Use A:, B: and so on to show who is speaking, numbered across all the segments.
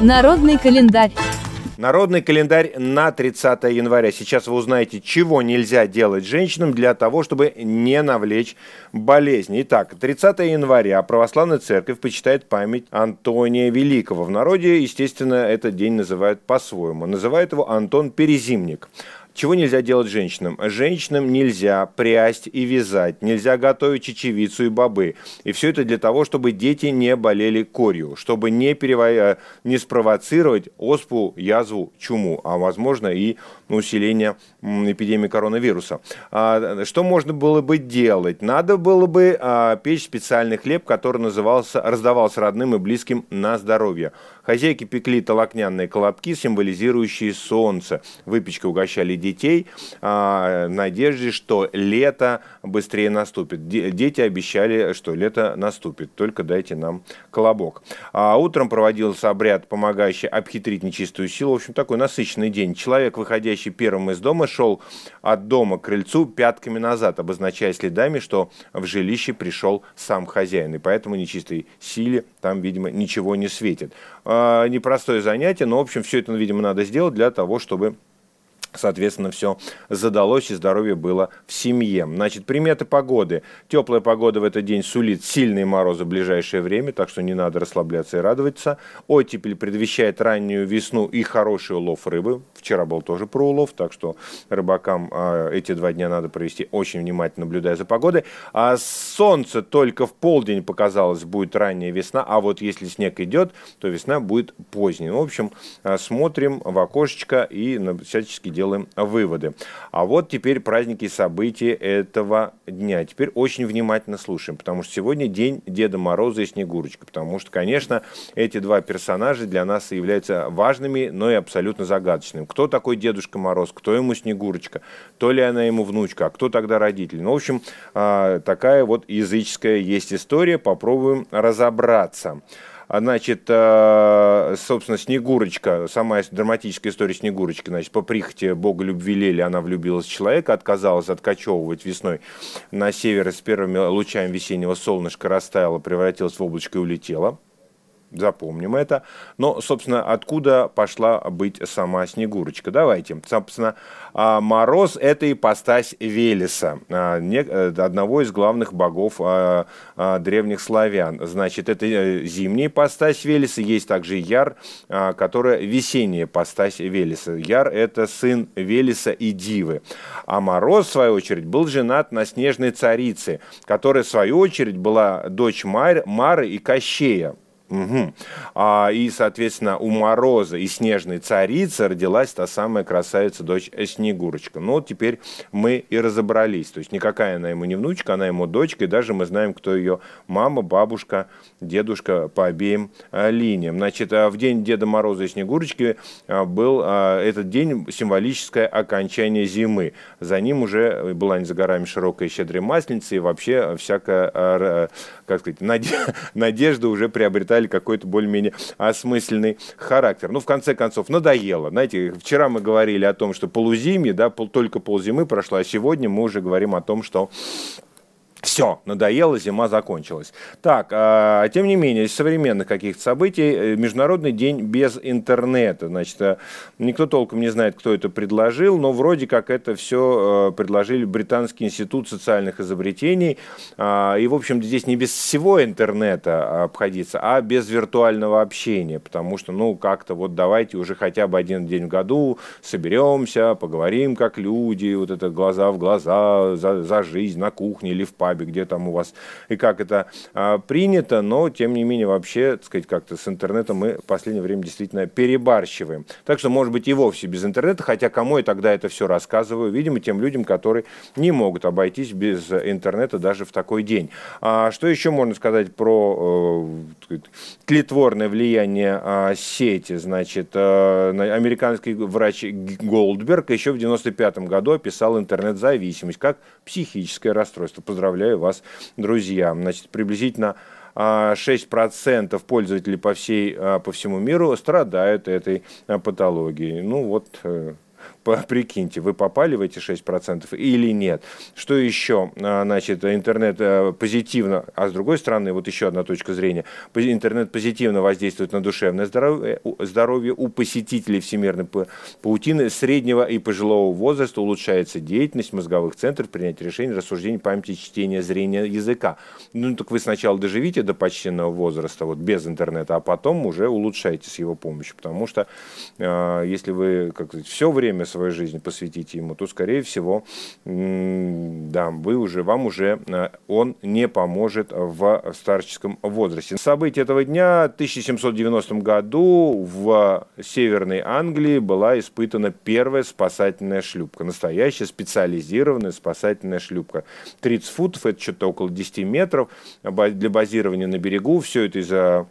A: Народный календарь.
B: Народный календарь на 30 января. Сейчас вы узнаете, чего нельзя делать женщинам для того, чтобы не навлечь болезни. Итак, 30 января православная церковь почитает память Антония Великого. В народе, естественно, этот день называют по-своему. Называют его Антон Перезимник. Чего нельзя делать женщинам? Женщинам нельзя прясть и вязать, нельзя готовить чечевицу и бобы. И все это для того, чтобы дети не болели корью, чтобы не, перево... Э, не спровоцировать оспу, язву, чуму, а возможно и усиление эпидемии коронавируса. А, что можно было бы делать? Надо было бы а, печь специальный хлеб, который назывался, раздавался родным и близким на здоровье. Хозяйки пекли толокнянные колобки, символизирующие солнце. Выпечкой угощали детей а, в надежде, что лето быстрее наступит. Дети обещали, что лето наступит, только дайте нам колобок. А утром проводился обряд, помогающий обхитрить нечистую силу. В общем, такой насыщенный день. Человек, выходящий первым из дома, шел от дома к крыльцу пятками назад, обозначая следами, что в жилище пришел сам хозяин. И поэтому нечистой силе там, видимо, ничего не светит. А, непростое занятие, но, в общем, все это, видимо, надо сделать для того, чтобы соответственно, все задалось и здоровье было в семье. Значит, приметы погоды. Теплая погода в этот день сулит сильные морозы в ближайшее время, так что не надо расслабляться и радоваться. Оттепель предвещает раннюю весну и хороший улов рыбы. Вчера был тоже про улов, так что рыбакам а, эти два дня надо провести очень внимательно, наблюдая за погодой. А солнце только в полдень показалось, будет ранняя весна, а вот если снег идет, то весна будет поздней. В общем, а, смотрим в окошечко и всячески делаем делаем выводы. А вот теперь праздники и события этого дня. Теперь очень внимательно слушаем, потому что сегодня день Деда Мороза и Снегурочка. Потому что, конечно, эти два персонажа для нас являются важными, но и абсолютно загадочными. Кто такой Дедушка Мороз, кто ему Снегурочка, то ли она ему внучка, а кто тогда родитель. Ну, в общем, а, такая вот языческая есть история. Попробуем разобраться. А, значит, э, собственно, Снегурочка, самая драматическая история Снегурочки, значит, по прихоти бога любви Лели она влюбилась в человека, отказалась откачевывать весной на север с первыми лучами весеннего солнышка, растаяла, превратилась в облачко и улетела запомним это. Но, собственно, откуда пошла быть сама Снегурочка? Давайте. Собственно, а, Мороз – это ипостась Велеса, а, э, одного из главных богов а, древних славян. Значит, это э, зимняя ипостась Велеса, есть также Яр, которая весенняя ипостась Велеса. Яр – это сын Велеса и Дивы. А Мороз, в свою очередь, был женат на снежной царице, которая, в свою очередь, была дочь Мар, Мары и Кощея. Угу. А, и, соответственно, у Мороза и Снежной Царицы родилась та самая красавица-дочь Снегурочка. Ну, вот теперь мы и разобрались. То есть никакая она ему не внучка, она ему дочка, и даже мы знаем, кто ее мама, бабушка, дедушка по обеим а, линиям. Значит, а, в день Деда Мороза и Снегурочки а, был а, этот день символическое окончание зимы. За ним уже была не за горами широкая щедрая масленица, и вообще всякая, как сказать, надежда уже приобретает стали какой-то более-менее осмысленный характер. Ну, в конце концов, надоело. Знаете, вчера мы говорили о том, что полузимье, да, пол, только ползимы прошло, а сегодня мы уже говорим о том, что все, надоело, зима закончилась. Так, а, тем не менее, из современных каких-то событий, э, Международный день без интернета. Значит, э, никто толком не знает, кто это предложил, но вроде как это все э, предложили Британский институт социальных изобретений. А, и, в общем, здесь не без всего интернета обходиться, а без виртуального общения, потому что, ну, как-то вот давайте уже хотя бы один день в году соберемся, поговорим как люди, вот это глаза в глаза, за, за жизнь на кухне или в пабе пабе, где там у вас и как это а, принято, но тем не менее вообще, так сказать, как-то с интернетом мы в последнее время действительно перебарщиваем. Так что, может быть, и вовсе без интернета, хотя кому я тогда это все рассказываю, видимо, тем людям, которые не могут обойтись без интернета даже в такой день. А что еще можно сказать про э, тлетворное влияние э, сети? Значит, э, американский врач Голдберг еще в 95 году описал интернет-зависимость как психическое расстройство. Поздравляю Поздравляю вас, друзья. Значит, приблизительно 6% а, пользователей по, всей, а, по всему миру страдают этой а, патологией. Ну вот, э, прикиньте, вы попали в эти 6% или нет. Что еще? Значит, интернет позитивно, а с другой стороны, вот еще одна точка зрения, интернет позитивно воздействует на душевное здоровье, здоровье у посетителей всемирной паутины среднего и пожилого возраста, улучшается деятельность мозговых центров, принятие решений, рассуждений, памяти, чтения, зрения, языка. Ну, так вы сначала доживите до почтенного возраста, вот без интернета, а потом уже улучшайте с его помощью, потому что э, если вы как все время своей жизни посвятите ему, то, скорее всего, да, вы уже, вам уже э, он не поможет в старческом возрасте. События этого дня в 1790 году в Северной Англии была испытана первая спасательная шлюпка, настоящая специализированная спасательная шлюпка. 30 футов, это что-то около 10 метров для базирования на берегу, все это из-за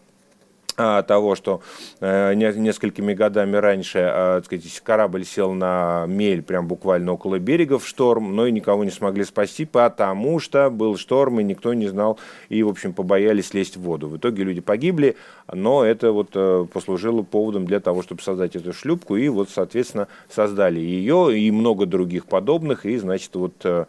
B: того, что э, несколькими годами раньше э, сказать, корабль сел на мель прям буквально около берега в шторм, но и никого не смогли спасти, потому что был шторм, и никто не знал, и, в общем, побоялись лезть в воду. В итоге люди погибли, но это вот э, послужило поводом для того, чтобы создать эту шлюпку, и вот, соответственно, создали ее и много других подобных, и, значит, вот э,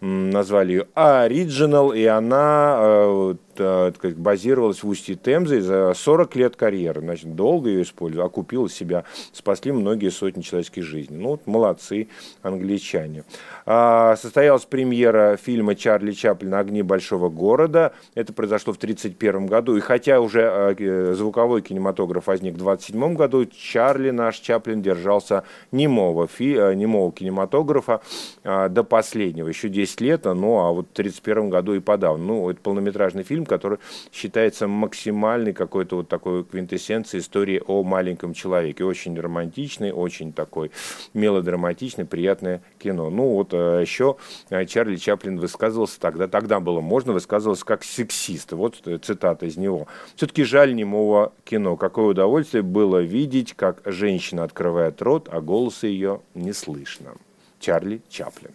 B: назвали ее Original, и она э, Э, базировалась в устье Темзы за 40 лет карьеры. Значит, долго ее использовали, окупила себя, спасли многие сотни человеческих жизней. Ну, вот молодцы англичане. А, состоялась премьера фильма Чарли Чаплина «Огни большого города». Это произошло в 1931 году. И хотя уже э, звуковой кинематограф возник в 1927 году, Чарли наш Чаплин держался немого, фи, э, немого кинематографа а, до последнего. Еще 10 лет, ну а вот в 1931 году и подавно. Ну, это полнометражный фильм, который считается максимальной какой-то вот такой квинтэссенцией истории о маленьком человеке. Очень романтичный, очень такой мелодраматичный, приятное кино. Ну вот а еще э, Чарли Чаплин высказывался тогда, тогда было можно высказывался как сексист. Вот цитата из него. Все-таки жаль немого кино. Какое удовольствие было видеть, как женщина открывает рот, а голоса ее не слышно. Чарли Чаплин.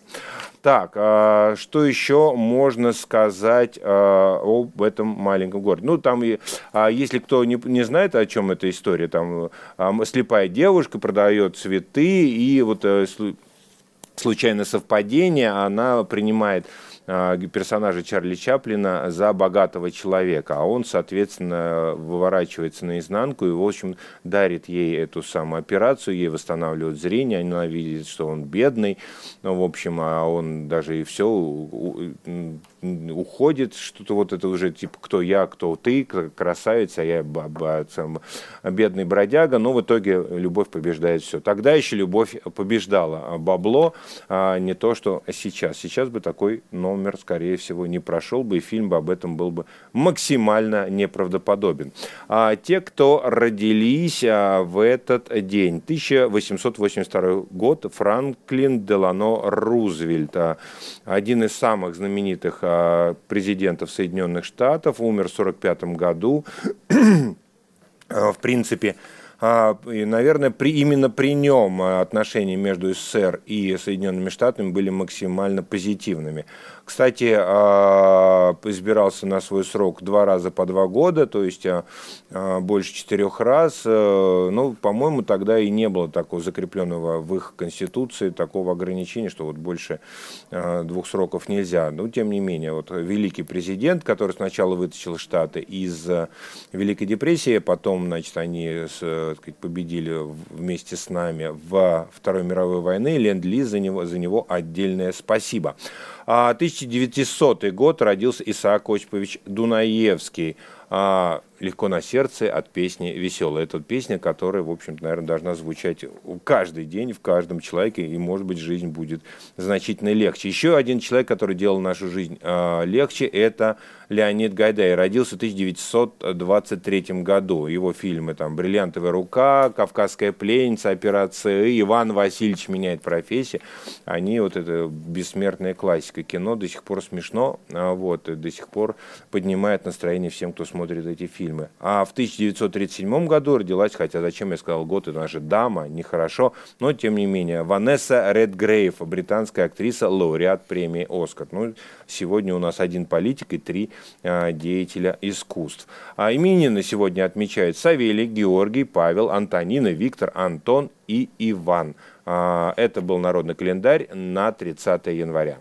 B: Так, а что еще можно сказать а, об этом маленьком городе? Ну, там, и, а если кто не, не знает, о чем эта история, там а, слепая девушка продает цветы, и вот а, случайно совпадение, она принимает персонажа Чарли Чаплина за богатого человека, а он, соответственно, выворачивается наизнанку и, в общем, дарит ей эту самую операцию, ей восстанавливают зрение, она видит, что он бедный, ну, в общем, а он даже и все уходит, что-то вот это уже типа кто я, кто ты, красавица, а я сам, бедный бродяга, но в итоге любовь побеждает все. Тогда еще любовь побеждала бабло, а не то, что сейчас. Сейчас бы такой номер, скорее всего, не прошел бы, и фильм бы об этом был бы максимально неправдоподобен. А те, кто родились а, в этот день, 1882 год, Франклин Делано Рузвельт, а, один из самых знаменитых а, президентов Соединенных Штатов, умер в 1945 году. Э, в принципе, и, наверное, при, именно при нем отношения между СССР и Соединенными Штатами были максимально позитивными. Кстати, а, избирался на свой срок два раза по два года, то есть а, больше четырех раз. Э, ну, по-моему, тогда и не было такого закрепленного в их конституции такого ограничения, что вот больше двух сроков нельзя. Но, тем не менее, вот великий президент, который сначала вытащил Штаты из Великой депрессии, потом, значит, они с сказать, победили вместе с нами во Второй мировой войны. Ленд-Лиз за него, за него отдельное спасибо. 1900 а год родился Исаак Осипович Дунаевский. А, «Легко на сердце» от песни «Веселая». Это песня, которая, в общем-то, наверное, должна звучать каждый день в каждом человеке, и, может быть, жизнь будет значительно легче. Еще один человек, который делал нашу жизнь э, легче, это Леонид Гайдай. Родился в 1923 году. Его фильмы там «Бриллиантовая рука», «Кавказская пленница», «Операция «Иван Васильевич меняет профессию». Они вот это бессмертная классика кино, до сих пор смешно, а вот, до сих пор поднимает настроение всем, кто смотрит эти фильмы. А в 1937 году родилась, хотя зачем я сказал год, это наша дама, нехорошо, но тем не менее, Ванесса Редгрейв, британская актриса, лауреат премии «Оскар». Ну, сегодня у нас один политик и три э, деятеля искусств. А именины сегодня отмечают Савелий, Георгий, Павел, Антонина, Виктор, Антон и Иван. А, это был народный календарь на 30 января.